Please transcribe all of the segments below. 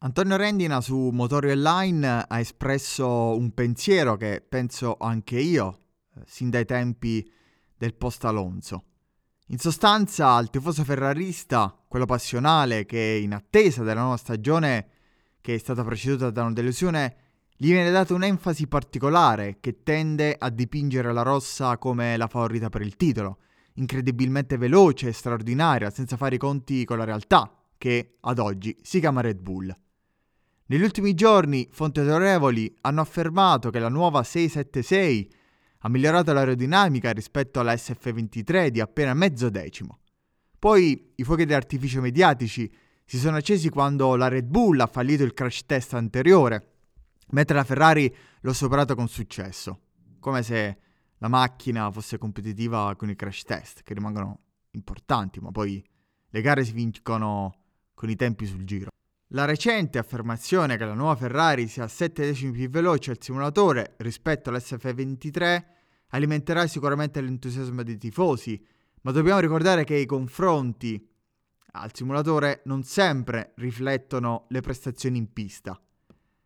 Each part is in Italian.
Antonio Rendina su Motori Online ha espresso un pensiero che penso anche io, eh, sin dai tempi del post Alonso. In sostanza, al tifoso ferrarista, quello passionale che in attesa della nuova stagione che è stata preceduta da una delusione, gli viene data un'enfasi particolare che tende a dipingere la rossa come la favorita per il titolo, incredibilmente veloce e straordinaria, senza fare i conti con la realtà, che ad oggi si chiama Red Bull. Negli ultimi giorni fonti autorevoli hanno affermato che la nuova 676 ha migliorato l'aerodinamica rispetto alla SF23 di appena mezzo decimo. Poi i fuochi d'artificio mediatici si sono accesi quando la Red Bull ha fallito il crash test anteriore, mentre la Ferrari l'ha superato con successo, come se la macchina fosse competitiva con i crash test, che rimangono importanti, ma poi le gare si vincono con i tempi sul giro. La recente affermazione che la nuova Ferrari sia 7 decimi più veloce al simulatore rispetto all'SF23 alimenterà sicuramente l'entusiasmo dei tifosi, ma dobbiamo ricordare che i confronti al simulatore non sempre riflettono le prestazioni in pista.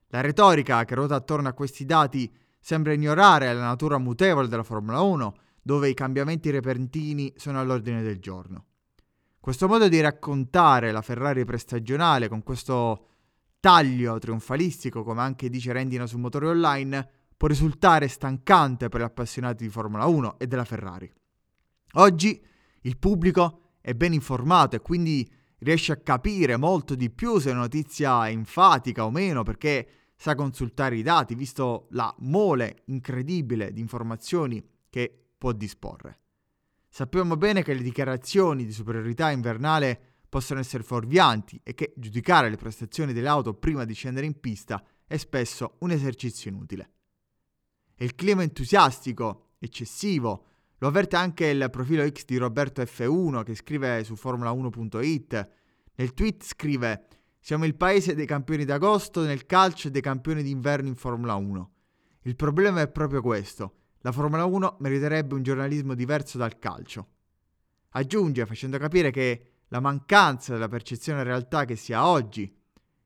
La retorica che ruota attorno a questi dati sembra ignorare la natura mutevole della Formula 1, dove i cambiamenti repentini sono all'ordine del giorno. Questo modo di raccontare la Ferrari prestagionale con questo taglio trionfalistico, come anche dice Rendina su Motori Online, può risultare stancante per gli appassionati di Formula 1 e della Ferrari. Oggi il pubblico è ben informato e quindi riesce a capire molto di più se una notizia è enfatica o meno perché sa consultare i dati, visto la mole incredibile di informazioni che può disporre. Sappiamo bene che le dichiarazioni di superiorità invernale possono essere fuorvianti e che giudicare le prestazioni delle auto prima di scendere in pista è spesso un esercizio inutile. E il clima entusiastico, eccessivo, lo avverte anche il profilo X di Roberto F1 che scrive su Formula1.it. Nel tweet scrive siamo il paese dei campioni d'agosto nel calcio e dei campioni d'inverno in Formula 1. Il problema è proprio questo la Formula 1 meriterebbe un giornalismo diverso dal calcio. Aggiunge facendo capire che la mancanza della percezione realtà che si ha oggi.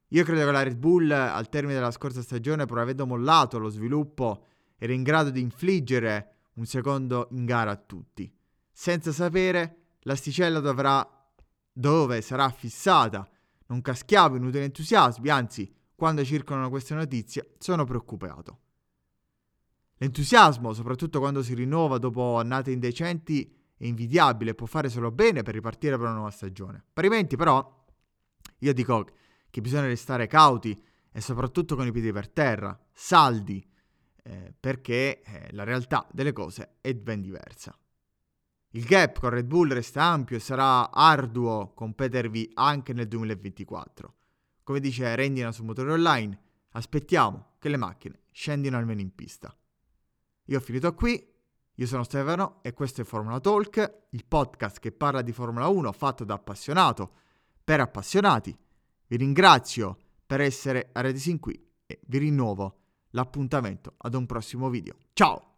Io credo che la Red Bull al termine della scorsa stagione, pur avendo mollato lo sviluppo, era in grado di infliggere un secondo in gara a tutti. Senza sapere, l'asticella dovrà dove sarà fissata. Non caschiavo inutili entusiasmi, anzi, quando circolano queste notizie, sono preoccupato. L'entusiasmo, soprattutto quando si rinnova dopo annate indecenti, è invidiabile, può fare solo bene per ripartire per una nuova stagione. Parimenti, però, io dico che bisogna restare cauti e soprattutto con i piedi per terra, saldi, eh, perché eh, la realtà delle cose è ben diversa. Il gap con Red Bull resta ampio e sarà arduo competervi anche nel 2024. Come dice Rendina su Motore Online, aspettiamo che le macchine scendino almeno in pista. Io ho finito qui, io sono Stefano e questo è Formula Talk, il podcast che parla di Formula 1 fatto da appassionato per appassionati. Vi ringrazio per essere arrivati sin qui e vi rinnovo l'appuntamento ad un prossimo video. Ciao!